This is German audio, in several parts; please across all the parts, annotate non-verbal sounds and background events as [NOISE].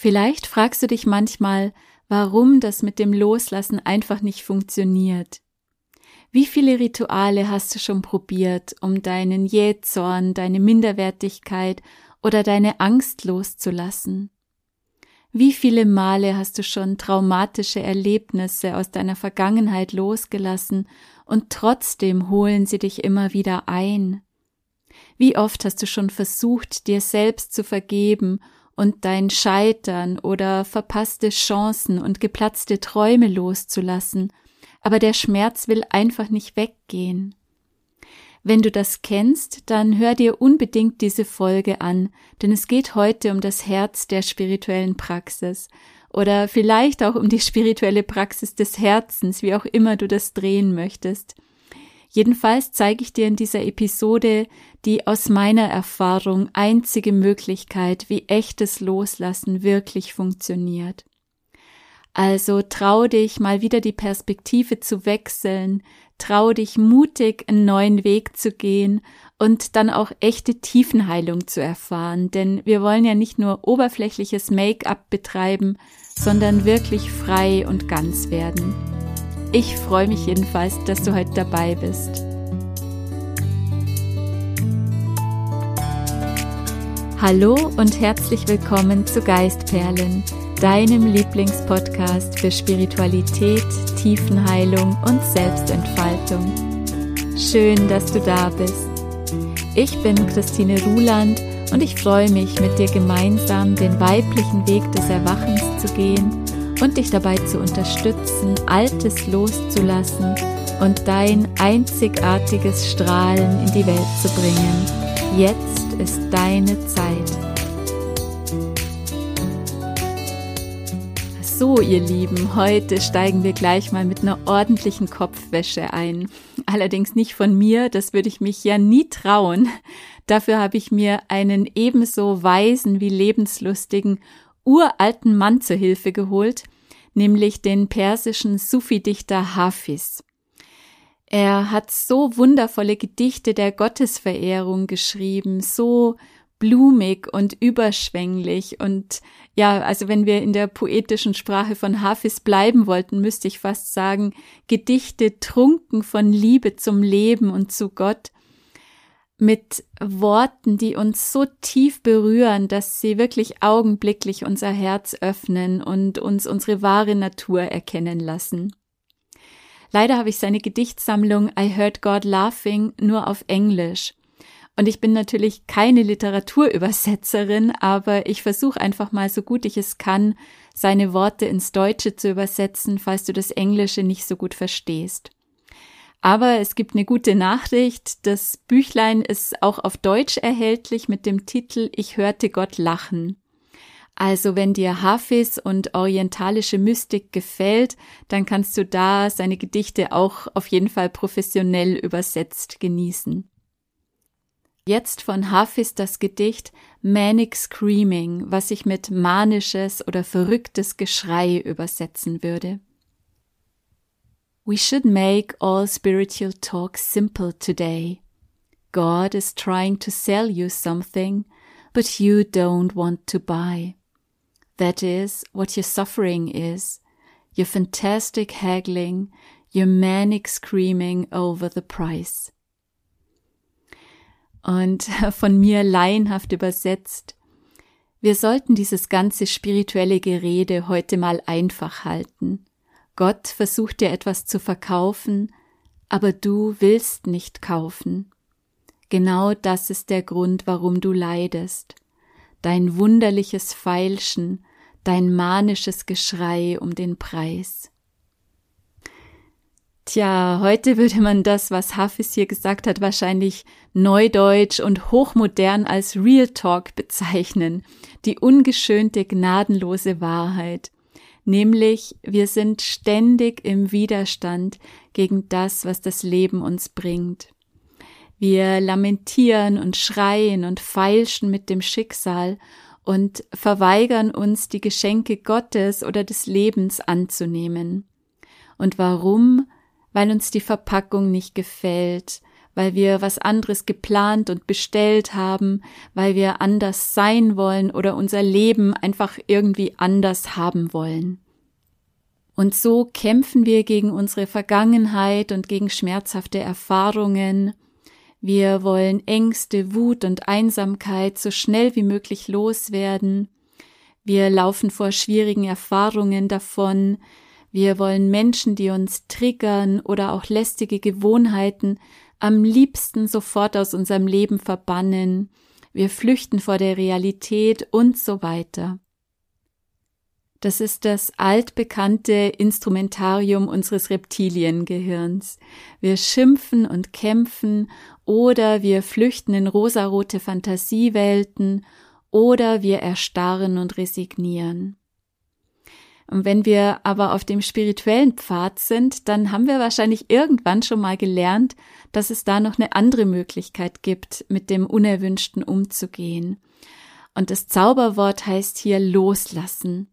Vielleicht fragst du dich manchmal, warum das mit dem Loslassen einfach nicht funktioniert. Wie viele Rituale hast du schon probiert, um deinen Jähzorn, deine Minderwertigkeit oder deine Angst loszulassen? Wie viele Male hast du schon traumatische Erlebnisse aus deiner Vergangenheit losgelassen und trotzdem holen sie dich immer wieder ein? Wie oft hast du schon versucht, dir selbst zu vergeben und dein Scheitern oder verpasste Chancen und geplatzte Träume loszulassen, aber der Schmerz will einfach nicht weggehen. Wenn du das kennst, dann hör dir unbedingt diese Folge an, denn es geht heute um das Herz der spirituellen Praxis oder vielleicht auch um die spirituelle Praxis des Herzens, wie auch immer du das drehen möchtest. Jedenfalls zeige ich dir in dieser Episode die aus meiner Erfahrung einzige Möglichkeit, wie echtes Loslassen wirklich funktioniert. Also trau dich mal wieder die Perspektive zu wechseln, trau dich mutig einen neuen Weg zu gehen und dann auch echte Tiefenheilung zu erfahren, denn wir wollen ja nicht nur oberflächliches Make-up betreiben, sondern wirklich frei und ganz werden. Ich freue mich jedenfalls, dass du heute dabei bist. Hallo und herzlich willkommen zu Geistperlen, deinem Lieblingspodcast für Spiritualität, Tiefenheilung und Selbstentfaltung. Schön, dass du da bist. Ich bin Christine Ruland und ich freue mich, mit dir gemeinsam den weiblichen Weg des Erwachens zu gehen und dich dabei zu unterstützen, Altes loszulassen und dein einzigartiges Strahlen in die Welt zu bringen. Jetzt ist deine Zeit. So, ihr Lieben, heute steigen wir gleich mal mit einer ordentlichen Kopfwäsche ein. Allerdings nicht von mir, das würde ich mich ja nie trauen. Dafür habe ich mir einen ebenso weisen wie lebenslustigen uralten Mann zur Hilfe geholt, nämlich den persischen Sufi-Dichter Hafiz. Er hat so wundervolle Gedichte der Gottesverehrung geschrieben, so blumig und überschwänglich und ja, also wenn wir in der poetischen Sprache von Hafiz bleiben wollten, müsste ich fast sagen, Gedichte trunken von Liebe zum Leben und zu Gott mit Worten, die uns so tief berühren, dass sie wirklich augenblicklich unser Herz öffnen und uns unsere wahre Natur erkennen lassen. Leider habe ich seine Gedichtsammlung I Heard God Laughing nur auf Englisch. Und ich bin natürlich keine Literaturübersetzerin, aber ich versuche einfach mal so gut ich es kann, seine Worte ins Deutsche zu übersetzen, falls du das Englische nicht so gut verstehst. Aber es gibt eine gute Nachricht. Das Büchlein ist auch auf Deutsch erhältlich mit dem Titel Ich hörte Gott lachen. Also wenn dir Hafiz und orientalische Mystik gefällt, dann kannst du da seine Gedichte auch auf jeden Fall professionell übersetzt genießen. Jetzt von Hafiz das Gedicht Manic Screaming, was ich mit manisches oder verrücktes Geschrei übersetzen würde. We should make all spiritual talk simple today. God is trying to sell you something, but you don't want to buy. That is what your suffering is, your fantastic haggling, your manic screaming over the price. Und [LAUGHS] von mir laienhaft übersetzt, wir sollten dieses ganze spirituelle Gerede heute mal einfach halten Gott versucht dir etwas zu verkaufen, aber du willst nicht kaufen. Genau das ist der Grund, warum du leidest. Dein wunderliches Feilschen, dein manisches Geschrei um den Preis. Tja, heute würde man das, was Hafiz hier gesagt hat, wahrscheinlich neudeutsch und hochmodern als Real Talk bezeichnen, die ungeschönte, gnadenlose Wahrheit nämlich wir sind ständig im Widerstand gegen das, was das Leben uns bringt. Wir lamentieren und schreien und feilschen mit dem Schicksal und verweigern uns die Geschenke Gottes oder des Lebens anzunehmen. Und warum? Weil uns die Verpackung nicht gefällt, weil wir was anderes geplant und bestellt haben, weil wir anders sein wollen oder unser Leben einfach irgendwie anders haben wollen. Und so kämpfen wir gegen unsere Vergangenheit und gegen schmerzhafte Erfahrungen. Wir wollen Ängste, Wut und Einsamkeit so schnell wie möglich loswerden. Wir laufen vor schwierigen Erfahrungen davon. Wir wollen Menschen, die uns triggern oder auch lästige Gewohnheiten am liebsten sofort aus unserem Leben verbannen. Wir flüchten vor der Realität und so weiter. Das ist das altbekannte Instrumentarium unseres Reptiliengehirns. Wir schimpfen und kämpfen oder wir flüchten in rosarote Fantasiewelten oder wir erstarren und resignieren. Und wenn wir aber auf dem spirituellen Pfad sind, dann haben wir wahrscheinlich irgendwann schon mal gelernt, dass es da noch eine andere Möglichkeit gibt, mit dem Unerwünschten umzugehen. Und das Zauberwort heißt hier loslassen.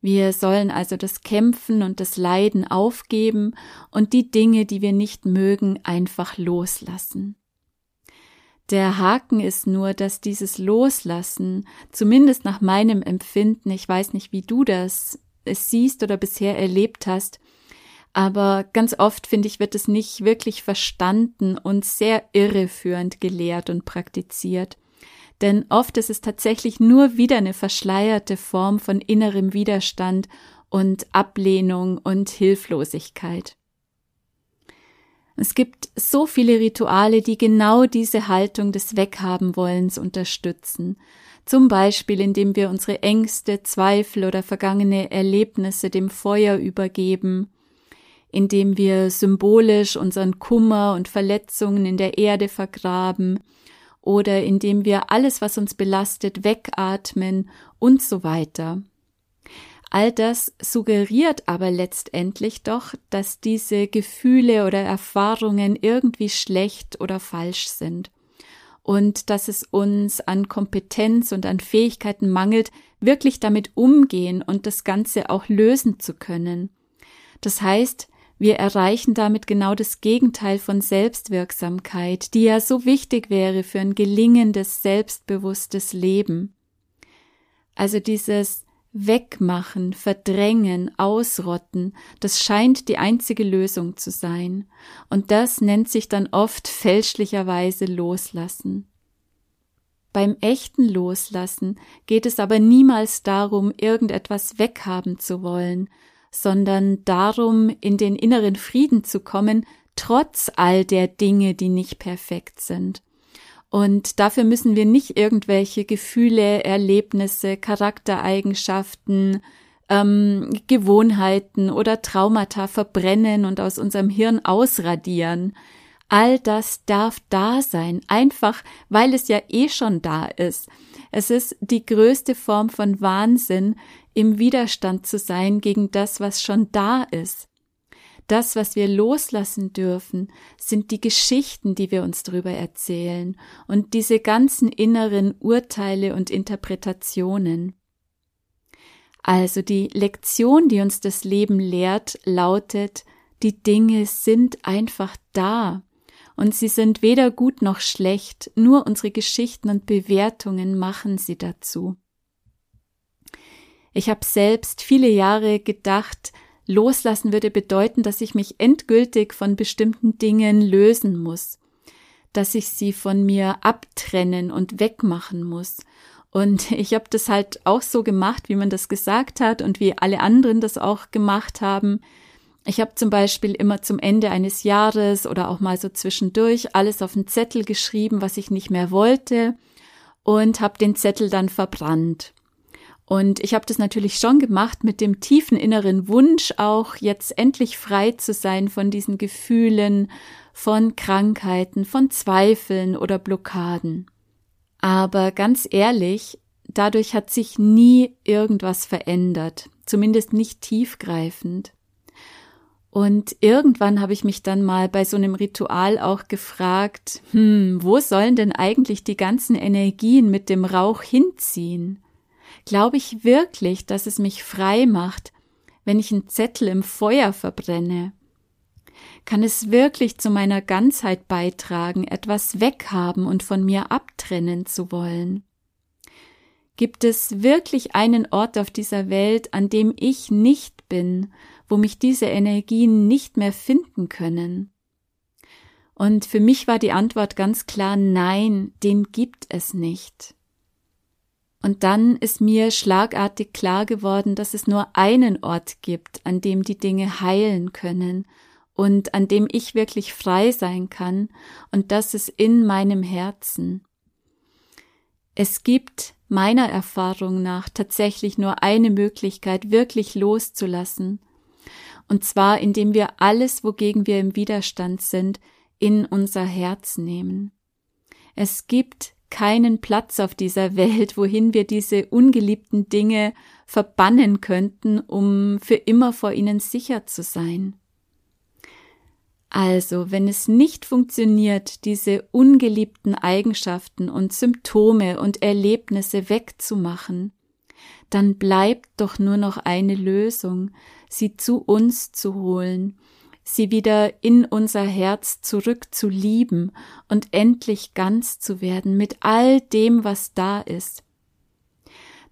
Wir sollen also das Kämpfen und das Leiden aufgeben und die Dinge, die wir nicht mögen, einfach loslassen. Der Haken ist nur, dass dieses Loslassen, zumindest nach meinem Empfinden, ich weiß nicht, wie du das es siehst oder bisher erlebt hast, aber ganz oft, finde ich, wird es nicht wirklich verstanden und sehr irreführend gelehrt und praktiziert. Denn oft ist es tatsächlich nur wieder eine verschleierte Form von innerem Widerstand und Ablehnung und Hilflosigkeit. Es gibt so viele Rituale, die genau diese Haltung des Weghabenwollens unterstützen. Zum Beispiel, indem wir unsere Ängste, Zweifel oder vergangene Erlebnisse dem Feuer übergeben, indem wir symbolisch unseren Kummer und Verletzungen in der Erde vergraben oder indem wir alles, was uns belastet, wegatmen und so weiter. All das suggeriert aber letztendlich doch, dass diese Gefühle oder Erfahrungen irgendwie schlecht oder falsch sind und dass es uns an Kompetenz und an Fähigkeiten mangelt, wirklich damit umgehen und das Ganze auch lösen zu können. Das heißt, wir erreichen damit genau das Gegenteil von Selbstwirksamkeit, die ja so wichtig wäre für ein gelingendes, selbstbewusstes Leben. Also dieses Wegmachen, verdrängen, ausrotten, das scheint die einzige Lösung zu sein. Und das nennt sich dann oft fälschlicherweise Loslassen. Beim echten Loslassen geht es aber niemals darum, irgendetwas weghaben zu wollen, sondern darum, in den inneren Frieden zu kommen, trotz all der Dinge, die nicht perfekt sind. Und dafür müssen wir nicht irgendwelche Gefühle, Erlebnisse, Charaktereigenschaften, ähm, Gewohnheiten oder Traumata verbrennen und aus unserem Hirn ausradieren. All das darf da sein, einfach weil es ja eh schon da ist. Es ist die größte Form von Wahnsinn, im Widerstand zu sein gegen das, was schon da ist. Das, was wir loslassen dürfen, sind die Geschichten, die wir uns darüber erzählen und diese ganzen inneren Urteile und Interpretationen. Also die Lektion, die uns das Leben lehrt, lautet, die Dinge sind einfach da und sie sind weder gut noch schlecht, nur unsere Geschichten und Bewertungen machen sie dazu. Ich habe selbst viele Jahre gedacht, Loslassen würde bedeuten, dass ich mich endgültig von bestimmten Dingen lösen muss, dass ich sie von mir abtrennen und wegmachen muss. Und [LAUGHS] ich habe das halt auch so gemacht, wie man das gesagt hat und wie alle anderen das auch gemacht haben. Ich habe zum Beispiel immer zum Ende eines Jahres oder auch mal so zwischendurch alles auf einen Zettel geschrieben, was ich nicht mehr wollte und habe den Zettel dann verbrannt. Und ich habe das natürlich schon gemacht mit dem tiefen inneren Wunsch, auch jetzt endlich frei zu sein von diesen Gefühlen, von Krankheiten, von Zweifeln oder Blockaden. Aber ganz ehrlich, dadurch hat sich nie irgendwas verändert, zumindest nicht tiefgreifend. Und irgendwann habe ich mich dann mal bei so einem Ritual auch gefragt, hm, wo sollen denn eigentlich die ganzen Energien mit dem Rauch hinziehen? Glaube ich wirklich, dass es mich frei macht, wenn ich einen Zettel im Feuer verbrenne? Kann es wirklich zu meiner Ganzheit beitragen, etwas weghaben und von mir abtrennen zu wollen? Gibt es wirklich einen Ort auf dieser Welt, an dem ich nicht bin, wo mich diese Energien nicht mehr finden können? Und für mich war die Antwort ganz klar nein, den gibt es nicht. Und dann ist mir schlagartig klar geworden, dass es nur einen Ort gibt, an dem die Dinge heilen können und an dem ich wirklich frei sein kann, und das ist in meinem Herzen. Es gibt meiner Erfahrung nach tatsächlich nur eine Möglichkeit, wirklich loszulassen, und zwar indem wir alles, wogegen wir im Widerstand sind, in unser Herz nehmen. Es gibt keinen Platz auf dieser Welt, wohin wir diese ungeliebten Dinge verbannen könnten, um für immer vor ihnen sicher zu sein. Also, wenn es nicht funktioniert, diese ungeliebten Eigenschaften und Symptome und Erlebnisse wegzumachen, dann bleibt doch nur noch eine Lösung, sie zu uns zu holen sie wieder in unser Herz zurück zu lieben und endlich ganz zu werden mit all dem, was da ist.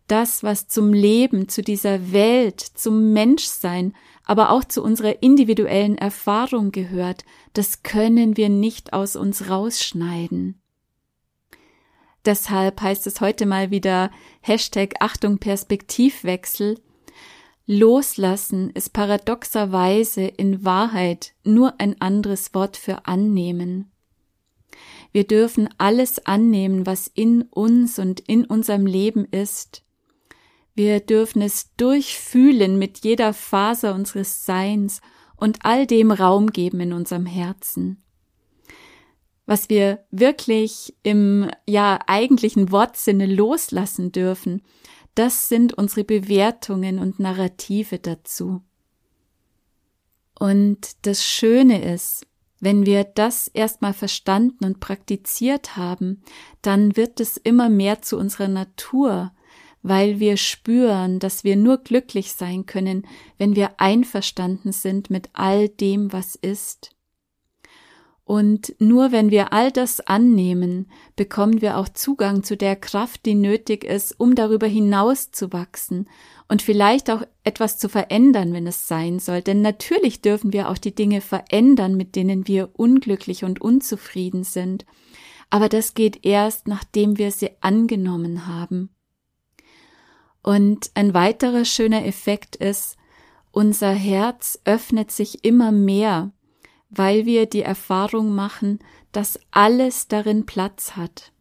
Das, was zum Leben, zu dieser Welt, zum Menschsein, aber auch zu unserer individuellen Erfahrung gehört, das können wir nicht aus uns rausschneiden. Deshalb heißt es heute mal wieder Hashtag Achtung Perspektivwechsel, Loslassen ist paradoxerweise in Wahrheit nur ein anderes Wort für annehmen. Wir dürfen alles annehmen, was in uns und in unserem Leben ist. Wir dürfen es durchfühlen mit jeder Faser unseres Seins und all dem Raum geben in unserem Herzen. Was wir wirklich im ja eigentlichen Wortsinne loslassen dürfen, das sind unsere Bewertungen und Narrative dazu. Und das Schöne ist, wenn wir das erstmal verstanden und praktiziert haben, dann wird es immer mehr zu unserer Natur, weil wir spüren, dass wir nur glücklich sein können, wenn wir einverstanden sind mit all dem, was ist. Und nur wenn wir all das annehmen, bekommen wir auch Zugang zu der Kraft, die nötig ist, um darüber hinaus zu wachsen und vielleicht auch etwas zu verändern, wenn es sein soll. Denn natürlich dürfen wir auch die Dinge verändern, mit denen wir unglücklich und unzufrieden sind. Aber das geht erst, nachdem wir sie angenommen haben. Und ein weiterer schöner Effekt ist, unser Herz öffnet sich immer mehr weil wir die Erfahrung machen, dass alles darin Platz hat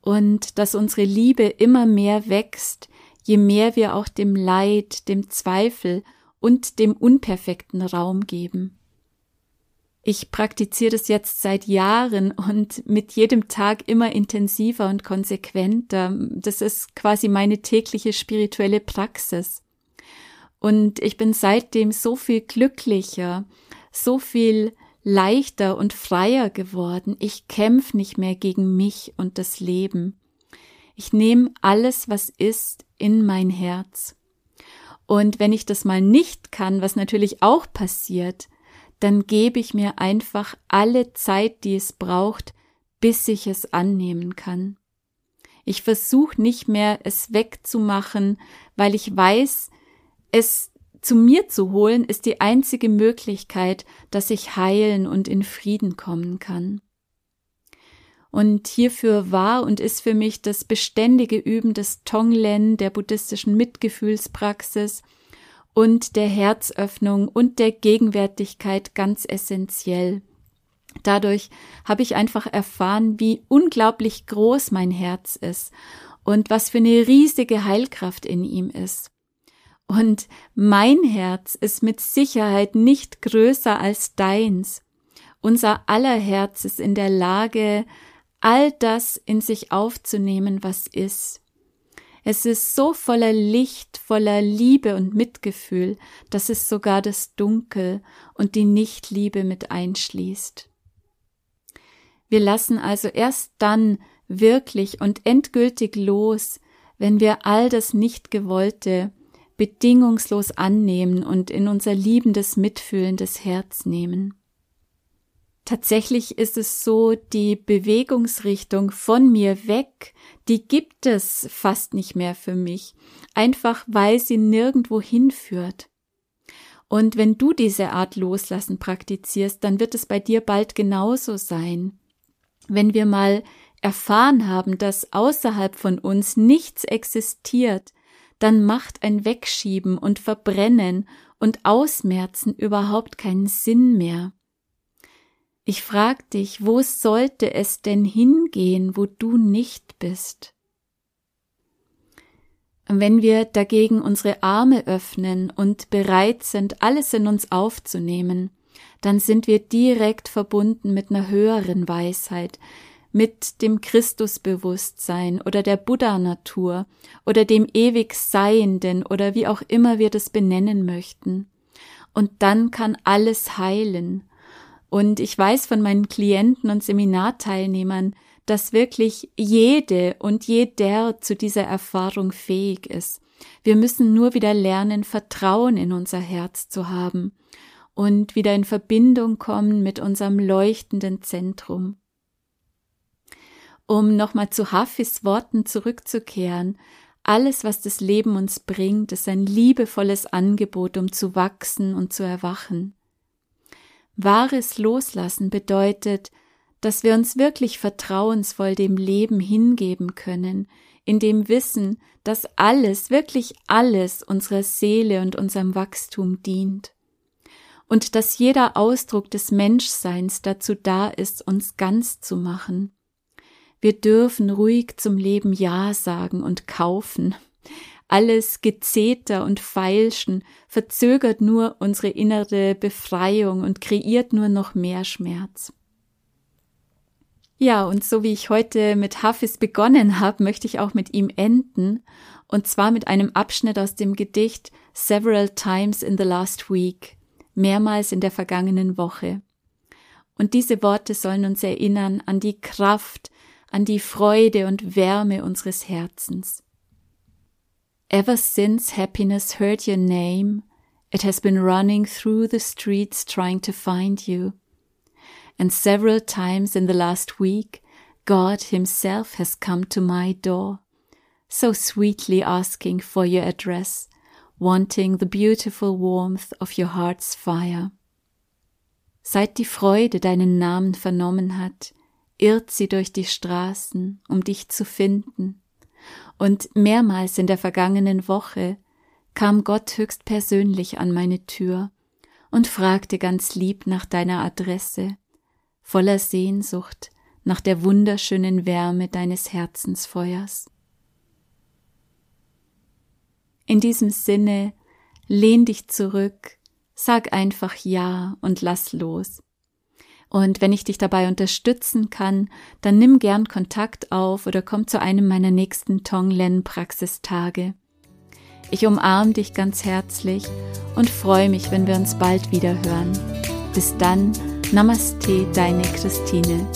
und dass unsere Liebe immer mehr wächst, je mehr wir auch dem Leid, dem Zweifel und dem Unperfekten Raum geben. Ich praktiziere das jetzt seit Jahren und mit jedem Tag immer intensiver und konsequenter. Das ist quasi meine tägliche spirituelle Praxis. Und ich bin seitdem so viel glücklicher so viel leichter und freier geworden. Ich kämpfe nicht mehr gegen mich und das Leben. Ich nehme alles, was ist, in mein Herz. Und wenn ich das mal nicht kann, was natürlich auch passiert, dann gebe ich mir einfach alle Zeit, die es braucht, bis ich es annehmen kann. Ich versuche nicht mehr, es wegzumachen, weil ich weiß, es zu mir zu holen, ist die einzige Möglichkeit, dass ich heilen und in Frieden kommen kann. Und hierfür war und ist für mich das beständige Üben des Tonglen, der buddhistischen Mitgefühlspraxis und der Herzöffnung und der Gegenwärtigkeit ganz essentiell. Dadurch habe ich einfach erfahren, wie unglaublich groß mein Herz ist und was für eine riesige Heilkraft in ihm ist. Und mein Herz ist mit Sicherheit nicht größer als deins. Unser aller Herz ist in der Lage, all das in sich aufzunehmen, was ist. Es ist so voller Licht, voller Liebe und Mitgefühl, dass es sogar das Dunkel und die Nichtliebe mit einschließt. Wir lassen also erst dann wirklich und endgültig los, wenn wir all das Nichtgewollte bedingungslos annehmen und in unser liebendes, mitfühlendes Herz nehmen. Tatsächlich ist es so, die Bewegungsrichtung von mir weg, die gibt es fast nicht mehr für mich, einfach weil sie nirgendwo hinführt. Und wenn du diese Art Loslassen praktizierst, dann wird es bei dir bald genauso sein. Wenn wir mal erfahren haben, dass außerhalb von uns nichts existiert, dann macht ein Wegschieben und Verbrennen und Ausmerzen überhaupt keinen Sinn mehr. Ich frag dich, wo sollte es denn hingehen, wo du nicht bist? Wenn wir dagegen unsere Arme öffnen und bereit sind, alles in uns aufzunehmen, dann sind wir direkt verbunden mit einer höheren Weisheit, mit dem Christusbewusstsein oder der Buddha-Natur oder dem ewig Seienden oder wie auch immer wir das benennen möchten. Und dann kann alles heilen. Und ich weiß von meinen Klienten und Seminarteilnehmern, dass wirklich jede und jeder zu dieser Erfahrung fähig ist. Wir müssen nur wieder lernen, Vertrauen in unser Herz zu haben und wieder in Verbindung kommen mit unserem leuchtenden Zentrum. Um nochmal zu Hafis Worten zurückzukehren, alles, was das Leben uns bringt, ist ein liebevolles Angebot, um zu wachsen und zu erwachen. Wahres Loslassen bedeutet, dass wir uns wirklich vertrauensvoll dem Leben hingeben können, in dem Wissen, dass alles, wirklich alles unserer Seele und unserem Wachstum dient. Und dass jeder Ausdruck des Menschseins dazu da ist, uns ganz zu machen. Wir dürfen ruhig zum Leben Ja sagen und kaufen. Alles Gezeter und Feilschen verzögert nur unsere innere Befreiung und kreiert nur noch mehr Schmerz. Ja, und so wie ich heute mit Hafiz begonnen habe, möchte ich auch mit ihm enden, und zwar mit einem Abschnitt aus dem Gedicht Several Times in the Last Week, mehrmals in der vergangenen Woche. Und diese Worte sollen uns erinnern an die Kraft, an die Freude und Wärme unseres Herzens. Ever since happiness heard your name, it has been running through the streets trying to find you and several times in the last week, God Himself has come to my door, so sweetly asking for your address, wanting the beautiful warmth of your heart's fire. Seit die Freude deinen Namen vernommen hat, irrt sie durch die Straßen, um dich zu finden. Und mehrmals in der vergangenen Woche kam Gott höchst persönlich an meine Tür und fragte ganz lieb nach deiner Adresse voller Sehnsucht nach der wunderschönen Wärme deines Herzensfeuers. In diesem Sinne, lehn dich zurück, sag einfach Ja und lass los. Und wenn ich dich dabei unterstützen kann, dann nimm gern Kontakt auf oder komm zu einem meiner nächsten Tonglen-Praxistage. Ich umarme dich ganz herzlich und freue mich, wenn wir uns bald wieder hören. Bis dann, Namaste, deine Christine.